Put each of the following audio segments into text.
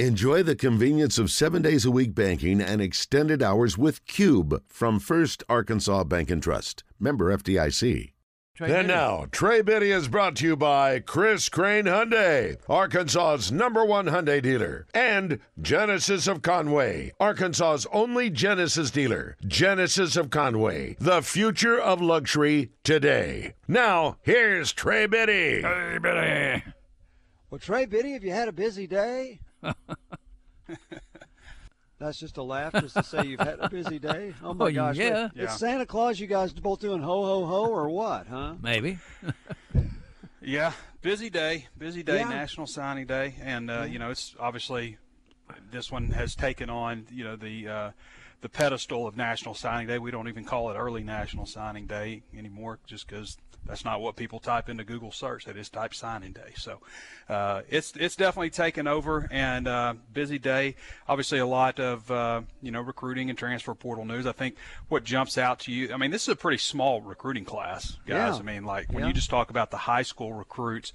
Enjoy the convenience of seven days a week banking and extended hours with Cube from First Arkansas Bank and Trust. Member FDIC. Trey and Biddy. now, Trey Biddy is brought to you by Chris Crane Hyundai, Arkansas's number one Hyundai dealer, and Genesis of Conway, Arkansas's only Genesis dealer. Genesis of Conway, the future of luxury today. Now, here's Trey Biddy. Hey, Biddy. Well, Trey Biddy, have you had a busy day? That's just a laugh just to say you've had a busy day. Oh my oh, gosh! Yeah. It's yeah. Santa Claus. You guys both doing ho ho ho or what? Huh? Maybe. yeah, busy day. Busy day. Yeah. National Signing Day, and uh, you know it's obviously this one has taken on you know the. Uh, the pedestal of National Signing Day. We don't even call it early National Signing Day anymore, just because that's not what people type into Google search. They just type signing day. So uh, it's it's definitely taken over and uh, busy day. Obviously, a lot of uh, you know recruiting and transfer portal news. I think what jumps out to you. I mean, this is a pretty small recruiting class, guys. Yeah. I mean, like when yeah. you just talk about the high school recruits.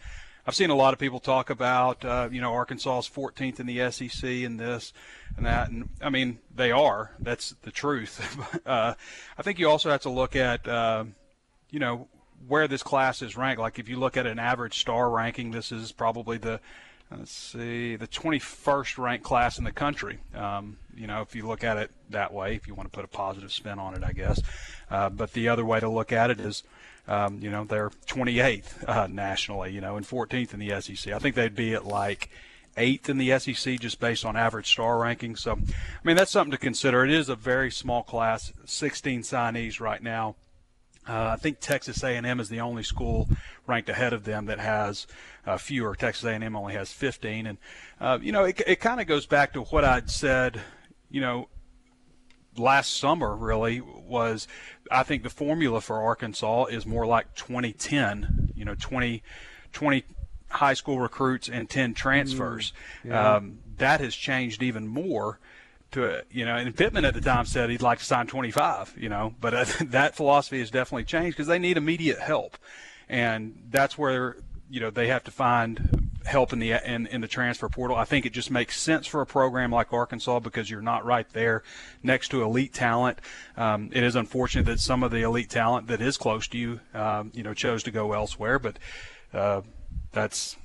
I've seen a lot of people talk about, uh, you know, Arkansas's 14th in the SEC and this and that. And I mean, they are. That's the truth. uh, I think you also have to look at, uh, you know, where this class is ranked. Like if you look at an average star ranking, this is probably the let's see the 21st ranked class in the country. Um, you know, if you look at it that way, if you want to put a positive spin on it, I guess. Uh, but the other way to look at it is, um, you know, they're 28th uh, nationally, you know, and 14th in the SEC. I think they'd be at like eighth in the SEC just based on average star ranking. So, I mean, that's something to consider. It is a very small class, 16 signees right now. Uh, I think Texas A&M is the only school ranked ahead of them that has uh, fewer. Texas A&M only has 15, and uh, you know it, it kind of goes back to what I'd said, you know, last summer. Really was I think the formula for Arkansas is more like 2010. You know, 20, 20 high school recruits and 10 transfers. Mm, yeah. um, that has changed even more to you know, and Pittman at the time said he'd like to sign 25, you know, but uh, that philosophy has definitely changed because they need immediate help, and that's where you know they have to find help in the in, in the transfer portal. I think it just makes sense for a program like Arkansas because you're not right there next to elite talent. Um, it is unfortunate that some of the elite talent that is close to you, um, you know, chose to go elsewhere, but uh, that's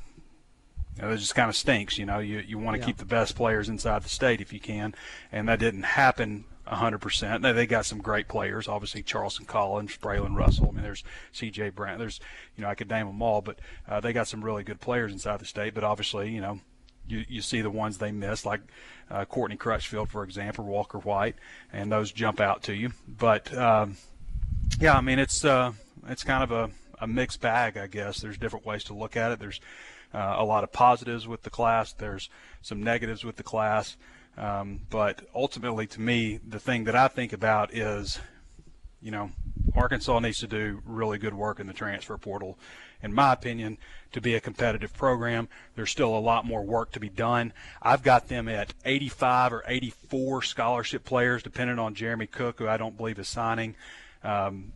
it just kind of stinks. You know, you you want to yeah. keep the best players inside the state if you can, and that didn't happen 100%. Now, they got some great players, obviously Charleston Collins, Braylon Russell. I mean, there's C.J. Brown. There's, you know, I could name them all, but uh, they got some really good players inside the state. But obviously, you know, you, you see the ones they missed, like uh, Courtney Crutchfield, for example, Walker White, and those jump out to you. But um, yeah, I mean, it's uh, it's kind of a, a mixed bag, I guess. There's different ways to look at it. There's uh, a lot of positives with the class. There's some negatives with the class. Um, but ultimately, to me, the thing that I think about is, you know, Arkansas needs to do really good work in the transfer portal. In my opinion, to be a competitive program, there's still a lot more work to be done. I've got them at 85 or 84 scholarship players, depending on Jeremy Cook, who I don't believe is signing. Um,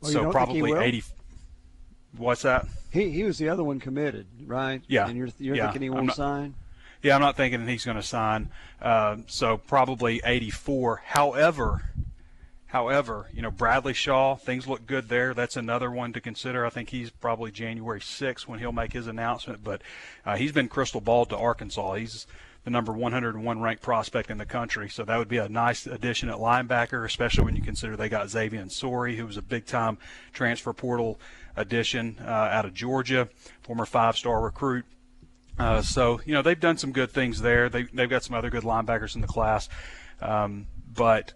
well, so probably 80. What's that? He he was the other one committed, right? Yeah. And you're you're yeah. thinking he won't not, sign. Yeah, I'm not thinking he's going to sign. Uh, so probably 84. However, however, you know Bradley Shaw, things look good there. That's another one to consider. I think he's probably January 6th when he'll make his announcement. But uh, he's been crystal balled to Arkansas. He's the number 101 ranked prospect in the country. So that would be a nice addition at linebacker, especially when you consider they got Xavian Sorey, who was a big time transfer portal addition uh, out of Georgia, former five star recruit. Uh, so, you know, they've done some good things there. They, they've got some other good linebackers in the class. Um, but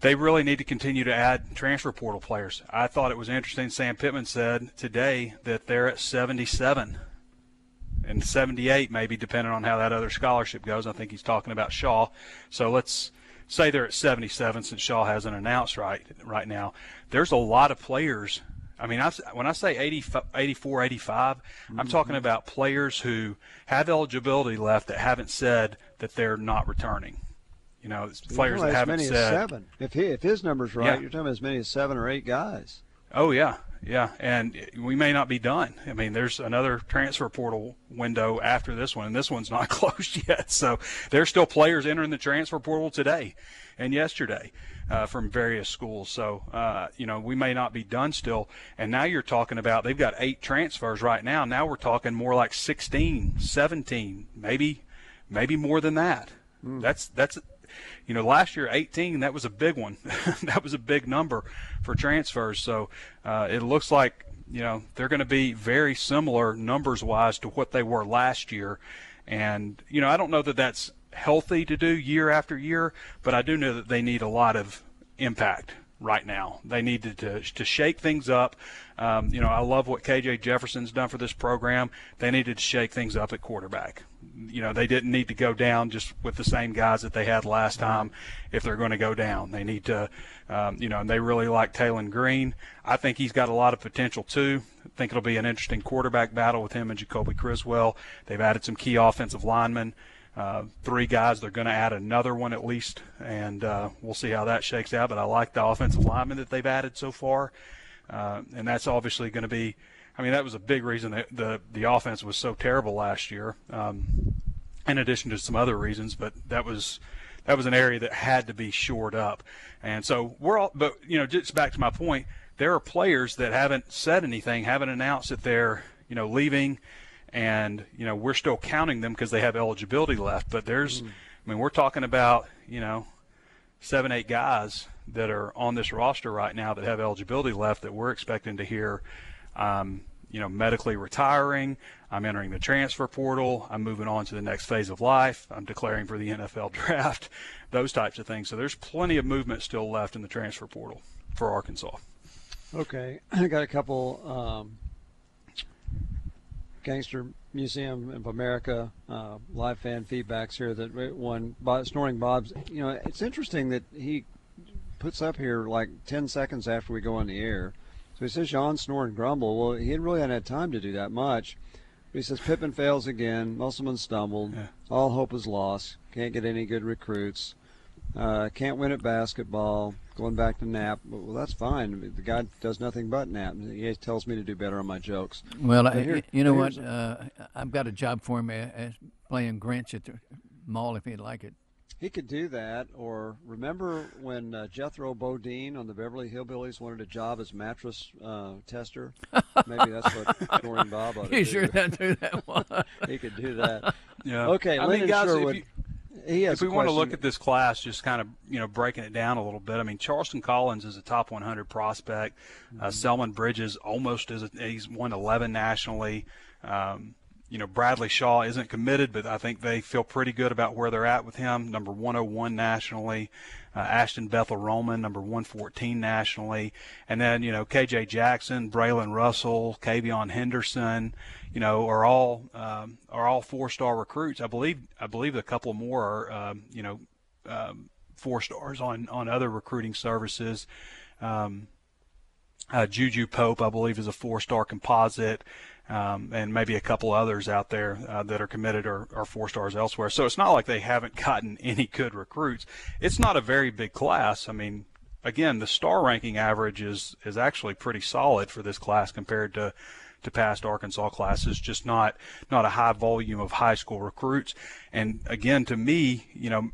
they really need to continue to add transfer portal players. I thought it was interesting. Sam Pittman said today that they're at 77 and 78 maybe depending on how that other scholarship goes. I think he's talking about Shaw. So let's say they're at 77 since Shaw hasn't announced right right now. There's a lot of players. I mean, I, when I say 80, 84, 85, mm-hmm. I'm talking about players who have eligibility left that haven't said that they're not returning. You know, players you know, that haven't said as seven. If he, if his number's right, yeah. you're talking about as many as seven or eight guys. Oh yeah, yeah, and we may not be done. I mean, there's another transfer portal window after this one, and this one's not closed yet. So there's still players entering the transfer portal today and yesterday uh, from various schools. So uh, you know, we may not be done still. And now you're talking about they've got eight transfers right now. Now we're talking more like 16, 17, maybe, maybe more than that. Mm. That's that's you know, last year 18, that was a big one. that was a big number for transfers. So uh, it looks like you know they're going to be very similar numbers wise to what they were last year. And you know, I don't know that that's healthy to do year after year, but I do know that they need a lot of impact right now. They need to, to, to shake things up. Um, you know, I love what KJ Jefferson's done for this program. They needed to shake things up at quarterback you know, they didn't need to go down just with the same guys that they had last time if they're going to go down. They need to, um, you know, and they really like Taylen Green. I think he's got a lot of potential too. I think it'll be an interesting quarterback battle with him and Jacoby Criswell. They've added some key offensive linemen. Uh, three guys. They're going to add another one at least, and uh, we'll see how that shakes out. But I like the offensive linemen that they've added so far, uh, and that's obviously going to be I mean, that was a big reason that the the offense was so terrible last year. Um, in addition to some other reasons, but that was that was an area that had to be shored up. And so we're all, but you know, just back to my point, there are players that haven't said anything, haven't announced that they're you know leaving, and you know we're still counting them because they have eligibility left. But there's, mm. I mean, we're talking about you know seven, eight guys that are on this roster right now that have eligibility left that we're expecting to hear um, you know, medically retiring. I'm entering the transfer portal. I'm moving on to the next phase of life. I'm declaring for the NFL draft, those types of things. So there's plenty of movement still left in the transfer portal for Arkansas. Okay, I got a couple um, Gangster Museum of America uh, live fan feedbacks here. That one, Bob, Snoring Bob's. You know, it's interesting that he puts up here like 10 seconds after we go on the air so he says yawn, snore, and grumble. Well, he really hadn't had time to do that much. But he says Pippen fails again. Musselman stumbled. Yeah. All hope is lost. Can't get any good recruits. Uh, can't win at basketball. Going back to nap. Well, that's fine. The guy does nothing but nap. He tells me to do better on my jokes. Well, I, you know what? Uh, I've got a job for him as playing Grinch at the mall if he'd like it. He could do that. Or remember when uh, Jethro Bodine on the Beverly Hillbillies wanted a job as mattress uh, tester? Maybe that's what Snoring Bob ought to you do. sure that do that one? he could do that. Yeah. Okay, I Lennon mean, guys, Sherwood. If, you, if we want to look at this class, just kind of you know breaking it down a little bit. I mean, Charleston Collins is a top 100 prospect. Uh, mm-hmm. Uh, Selman Bridges almost is. A, he's won 11 nationally. Um, you know, Bradley Shaw isn't committed, but I think they feel pretty good about where they're at with him. Number 101 nationally. Uh, Ashton Bethel Roman, number 114 nationally. And then, you know, KJ Jackson, Braylon Russell, Kavion Henderson, you know, are all um, are all four star recruits. I believe I believe a couple more are, um, you know, um, four stars on on other recruiting services. Um, uh, Juju Pope, I believe, is a four star composite um, and maybe a couple others out there uh, that are committed or are four stars elsewhere. So it's not like they haven't gotten any good recruits. It's not a very big class. I mean, again, the star ranking average is is actually pretty solid for this class compared to to past Arkansas classes. Just not not a high volume of high school recruits. And again, to me, you know,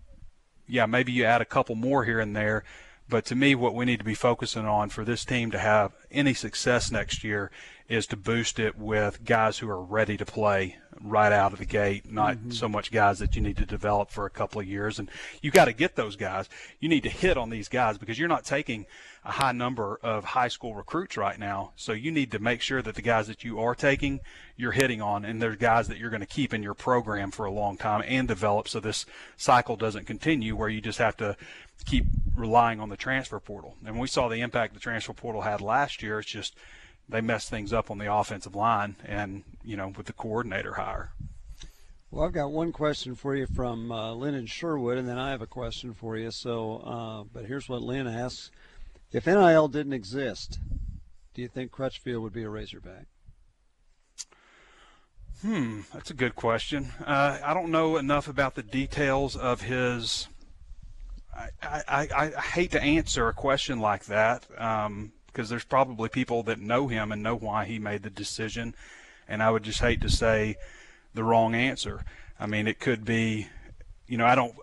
yeah, maybe you add a couple more here and there. But to me, what we need to be focusing on for this team to have any success next year is to boost it with guys who are ready to play right out of the gate, not mm-hmm. so much guys that you need to develop for a couple of years. And you got to get those guys. You need to hit on these guys because you're not taking a high number of high school recruits right now. So you need to make sure that the guys that you are taking, you're hitting on, and there's guys that you're going to keep in your program for a long time and develop so this cycle doesn't continue where you just have to keep relying on the transfer portal. And we saw the impact the transfer portal had last year. It's just – they messed things up on the offensive line and, you know, with the coordinator hire. Well, I've got one question for you from uh, Lynn and Sherwood, and then I have a question for you. So, uh, but here's what Lynn asks: If NIL didn't exist, do you think Crutchfield would be a Razorback? Hmm, that's a good question. Uh, I don't know enough about the details of his. I, I, I, I hate to answer a question like that. Um, because there's probably people that know him and know why he made the decision, and I would just hate to say the wrong answer. I mean, it could be, you know, I don't.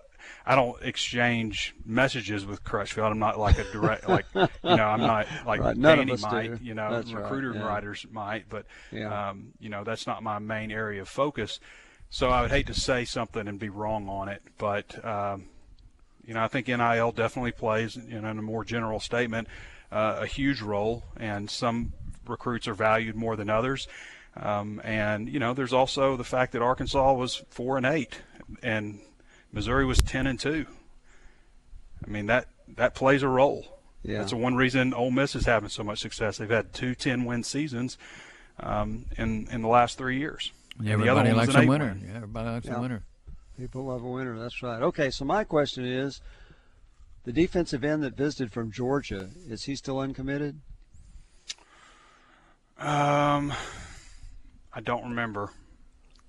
I don't exchange messages with Crutchfield. I'm not like a direct, like you know, I'm not like right. Danny might, do. you know, That's recruiter right. yeah. writers might, but Yeah. um, you know, that's not my main area of focus. So I would hate to say something and be wrong on it, but um, you know, I think NIL definitely plays, you know, in a more general statement, uh, a huge role, and some recruits are valued more than others. Um, and you know, there's also the fact that Arkansas was four and eight, and Missouri was ten and two. I mean that that plays a role. Yeah. That's the one reason Ole Miss is having so much success. They've had two 10-win seasons um, in in the last three years. And the other Everybody likes a winner. win. Yeah, everybody likes Yeah. a winner. People love a winner. That's right. Okay, so my question is, the defensive end that visited from Georgia is he still uncommitted? Um, I don't remember.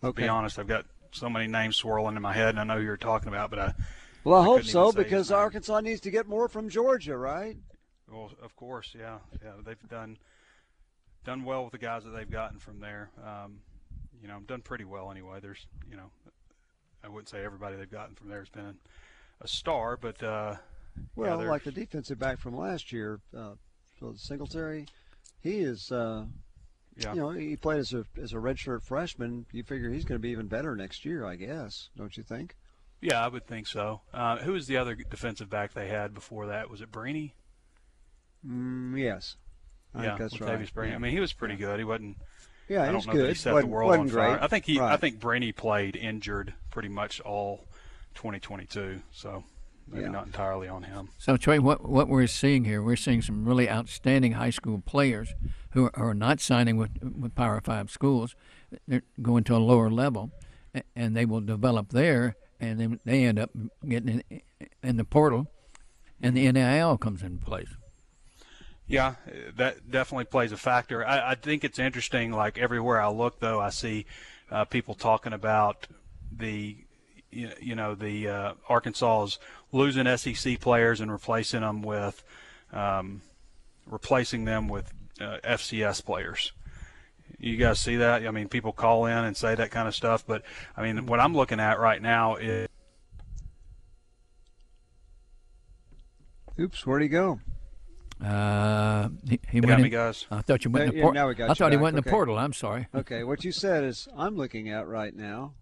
To Okay. be honest, I've got so many names swirling in my head, and I know who you're talking about, but I, Well, I, hope so even say his because. Arkansas needs to get more from Georgia, right? well, of course, yeah, yeah, they've done done well with the guys that they've gotten from there. Um, you know, done pretty well anyway. There's, you know, I wouldn't say everybody they've gotten from there has been a star, but uh, Well, like the defensive back from last year, uh, so Singletary, he is. Uh, yeah, You know, he played as a as a redshirt freshman. You figure he's going to be even better next year, I guess. Don't you think? yeah, I would think so. Uh, who was the other defensive back they had before that? Was it Brini? Mm, yes. I yeah, think that's Latavious right. Brini. Yeah. I mean, he was pretty good. He wasn't. yeah, I he don't was know good. that he set wasn't, the world on fire. great. I think he. I think Brini played injured pretty much all 2022. So maybe Yeah. not entirely on him. So Trey, what what we're seeing here, we're seeing some really outstanding high school players who are, are not signing with with Power Five schools. They're going to a lower level, and they will develop there, and then they end up getting in, in the portal, and the NIL comes into place. Yeah, that definitely plays a factor. I, I think it's interesting. Like everywhere I look, though, I see uh, people talking about the, you you know, the uh, is losing SEC players and replacing them with, um, replacing them with uh, FCS players. You guys see that? I mean, people call in and say that kind of stuff, but I mean, what I'm looking at right now is Oops, where'd he go? Uh, he, he went got in, me, guys? I thought you went in Uh, the yeah, portal. now we got I you thought he back. went in the portal. I'm sorry. Okay, what you said is I'm looking at right now.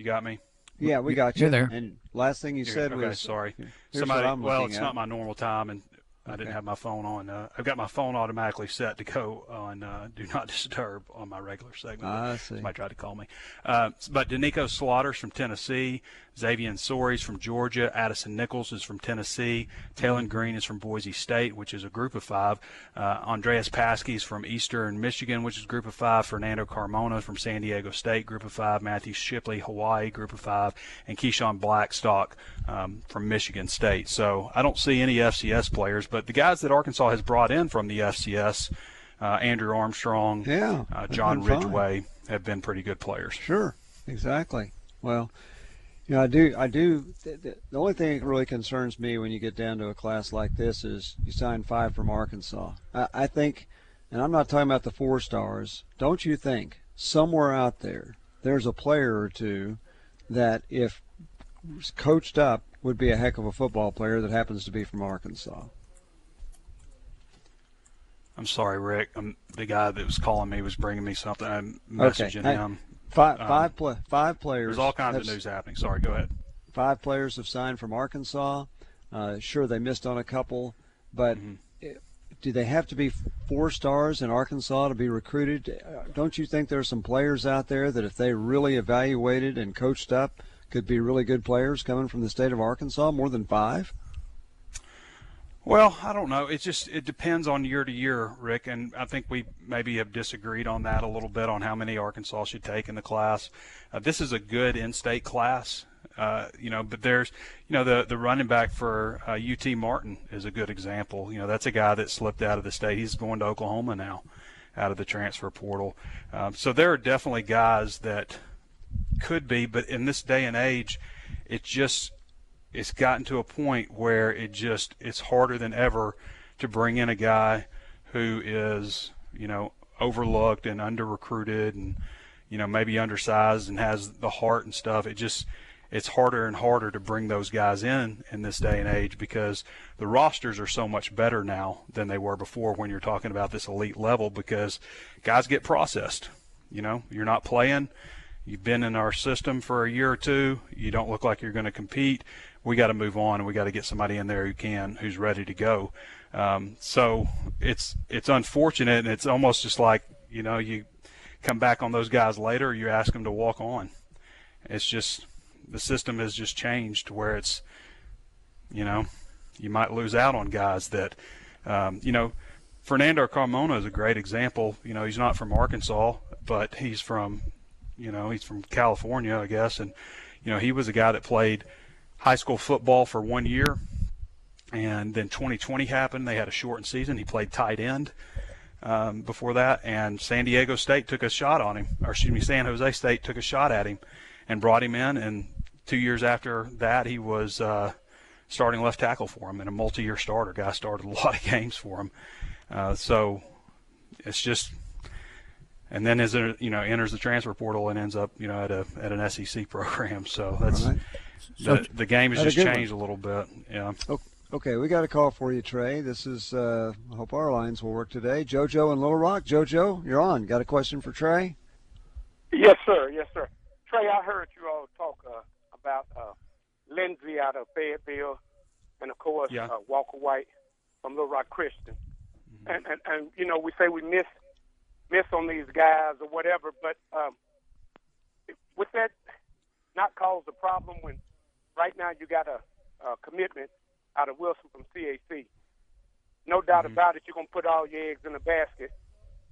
You got me? Yeah, we got you. You're there. And last thing you Here- said okay, was sorry. Somebody, well, it's at. not my normal time, and I didn't Okay. have my phone on. Uh, I've got my phone automatically set to go on uh, Do Not Disturb on my regular segment. I see. Somebody tried to call me. Uh, but Doneiko Slaughter's from Tennessee, Xavian Sorey from Georgia, Addison Nichols is from Tennessee, Taylen Green is from Boise State, which is a group of five, uh, Andreas Paaske's from Eastern Michigan, which is a group of five, Fernando Carmona from San Diego State, group of five, Matthew Shipley, Hawaii, group of five, and Keyshawn Blackstock um, from Michigan State. So I don't see any FCS players, but the guys that Arkansas has brought in from the FCS, uh, Andrew Armstrong, Yeah, uh, John. Ridgeway, have been pretty good players. Sure, exactly. Well, you know, I do. I do. The only thing that really concerns me when you get down to a class like this is you sign five from Arkansas. I, I think, and I'm not talking about the four stars. Don't you think somewhere out there there's a player or two that, if coached up, would be a heck of a football player that happens to be from Arkansas? I'm sorry, Rick. i the guy that was calling me was bringing me something. I'm Okay. messaging Hey, him. Five, Um, five, pla five players. There's all kinds of news happening. Sorry, go ahead. five players have signed from Arkansas. Uh, sure, they missed on a couple, but Mhm. i- do they have to be four stars in Arkansas to be recruited? Uh, Don't you think there's some players out there that, if they really evaluated and coached up, could be really good players coming from the state of Arkansas? More than five? Well, I don't know. It just it depends on year to year, Rick, and I think we maybe have disagreed on that a little bit on how many Arkansas should take in the class. Uh, this is a good in-state class, uh, you know, but there's, you know, the the running back for uh, UT Martin is a good example. You know, that's a guy that slipped out of the state. He's going to Oklahoma now, out of the transfer portal. Um, so there are definitely guys that could be, but in this day and age, it just it's gotten to a point where it just it's harder than ever to bring in a guy who is you know overlooked and under recruited and you know maybe undersized and has the heart and stuff. It just it's harder and harder to bring those guys in in this day and age because the rosters are so much better now than they were before when you're talking about this elite level because guys get processed. You know, you're not playing. You've been in our system for a year or two. You don't look like you're going to compete. We got to move on, and we got to get somebody in there who can, who's ready to go. Um, so it's it's unfortunate, and it's almost just like you know you come back on those guys later. You ask them to walk on. It's just the system has just changed where it's, you know, you might lose out on guys that, um, you know, Fernando Carmona is a great example. You know, he's not from Arkansas, but he's from, you know, he's from California, I guess, and you know, he was a guy that played high school football for one year, and then 2020 happened. They had a shortened season. He played tight end um, before that, and San Diego State took a shot on him, or excuse me, San Jose State took a shot at him and brought him in, and two years after that, he was uh, starting left tackle for him and a multi-year starter. Guy started a lot of games for him. Uh, so it's just, and then as you know enters the transfer portal and ends up you know at a at an SEC program. So that's right. The, the game has just a changed one. a little bit. Yeah. Okay, we got a call for you, Trey. This is uh, I hope our lines will work today. JoJo in Little Rock. JoJo, you're on. Got a question for Trey? Yes, sir. Yes, sir. Trey, I heard you all talk uh, about uh, Lindsey out of Fayetteville, and of course yeah. uh, Walker White from Little Rock Christian. Mm-hmm. And, and and you know we say we miss miss on these guys or whatever, but um, with that not cause a problem when right now you got a, a commitment out of Wilson from CAC. No doubt mm-hmm. about it, you're gonna put all your eggs in a basket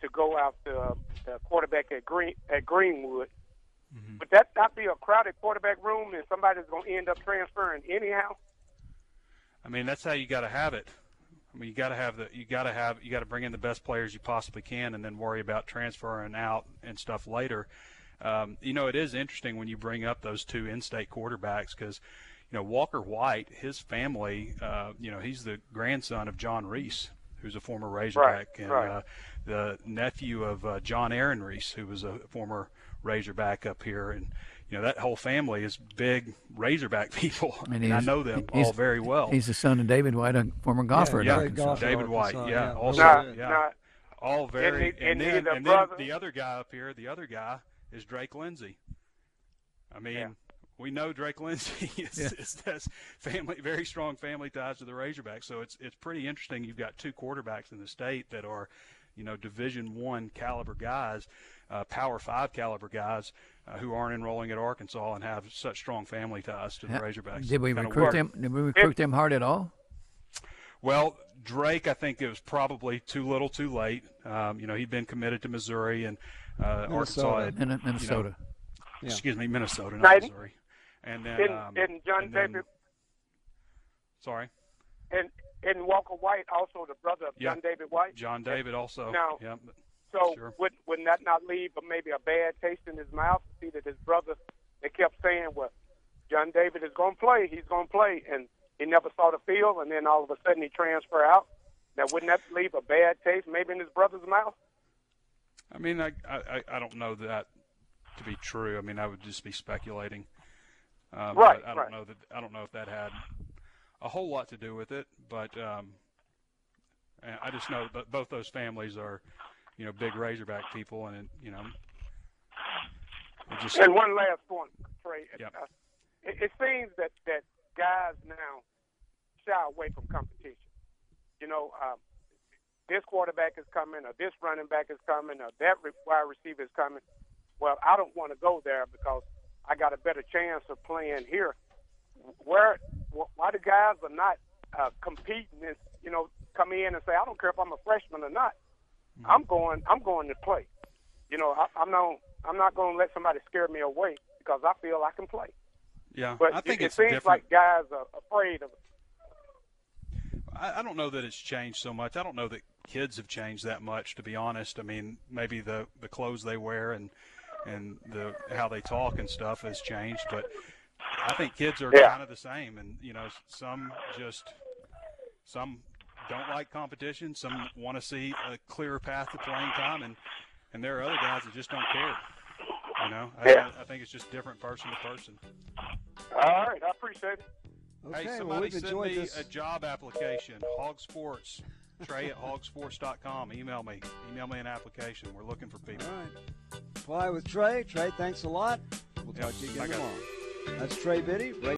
to go after uh, the quarterback at Green at Greenwood. Mm-hmm. Would that not be a crowded quarterback room and somebody's going to end up transferring anyhow? I mean, that's how you got to have it. I mean, you got to have the you got to have you got to bring in the best players you possibly can, and then worry about transferring out and stuff later. Um, you know, it is interesting when you bring up those two in-state quarterbacks because, you know, Walker White, his family, uh, you know, he's the grandson of John Reese, who's a former Razorback, right, and right. Uh, the nephew of uh, John Aaron Reese, who was a former Razorback up here, and you know that whole family is big Razorback people, and, and I know them all very well. He's the son of David White, a former golfer. Yeah, yeah golfer, David White. Yeah, yeah. also, not, yeah, not, all very. And, and, then, the, and then the other guy up here, the other guy is Drake Lindsey. I mean. Yeah. We know Drake Lindsey is, yeah. is, has family, very strong family ties to the Razorbacks. So it's it's pretty interesting. You've got two quarterbacks in the state that are, you know, Division One caliber guys uh, Power Five caliber guys uh, who aren't enrolling at Arkansas and have such strong family ties to the Razorbacks. Did we recruit them? Did we recruit them hard at all? Well, Drake, I think it was probably too little, too late. Um, you know, he'd been committed to Missouri and uh, Arkansas. Had, Minnesota. You know, Excuse me, Minnesota, not Missouri. And then, in, um, in John and David. Then, sorry. And and Walker White, also the brother of John David White. John David also. Now, yeah. So sure. would wouldn't that not leave but maybe a bad taste in his mouth to see that his brother they kept saying, Well, John David is gonna play, he's gonna play and he never saw the field and then all of a sudden he transfer out. Now wouldn't that leave a bad taste maybe in his brother's mouth? I mean I I, I don't know that to be true. I mean I would just be speculating. Um, right. I, I don't right. know that I don't know if that had a whole lot to do with it, but um, I just know that both those families are you know, big Razorback people, and you know, just. And one last point, Trey. Yep. Uh, it, it seems that that guys now shy away from competition. You know, um, this quarterback is coming, or this running back is coming, or that wide receiver is coming. Well, I don't want to go there because I got a better chance of playing here. Where, why the guys are not uh, competing and you know come in and say, I don't care if I'm a freshman or not. Mm-hmm. I'm going. I'm going to play. You know, I, I'm not. I'm not going to let somebody scare me away because I feel I can play. Yeah, but I think it, it seems different. like guys are afraid of it. I, I don't know that it's changed so much. I don't know that kids have changed that much, to be honest. I mean, maybe the the clothes they wear and and the how they talk and stuff has changed, but I think kids are yeah. kind of the same, and you know, some just some don't like competition. Some want to see a clearer path to playing time, and and there are other guys that just don't care. You know, yeah. I, I think it's just different person to person. All right, I appreciate it. Okay, hey, somebody well, send me this. a job application. Hog Sports. Trey at hogsports.com. Email me. Email me an application. We're looking for people. All right. Fly with Trey. Trey, thanks a lot. We'll yep, talk to you again tomorrow. That's Trey Biddy.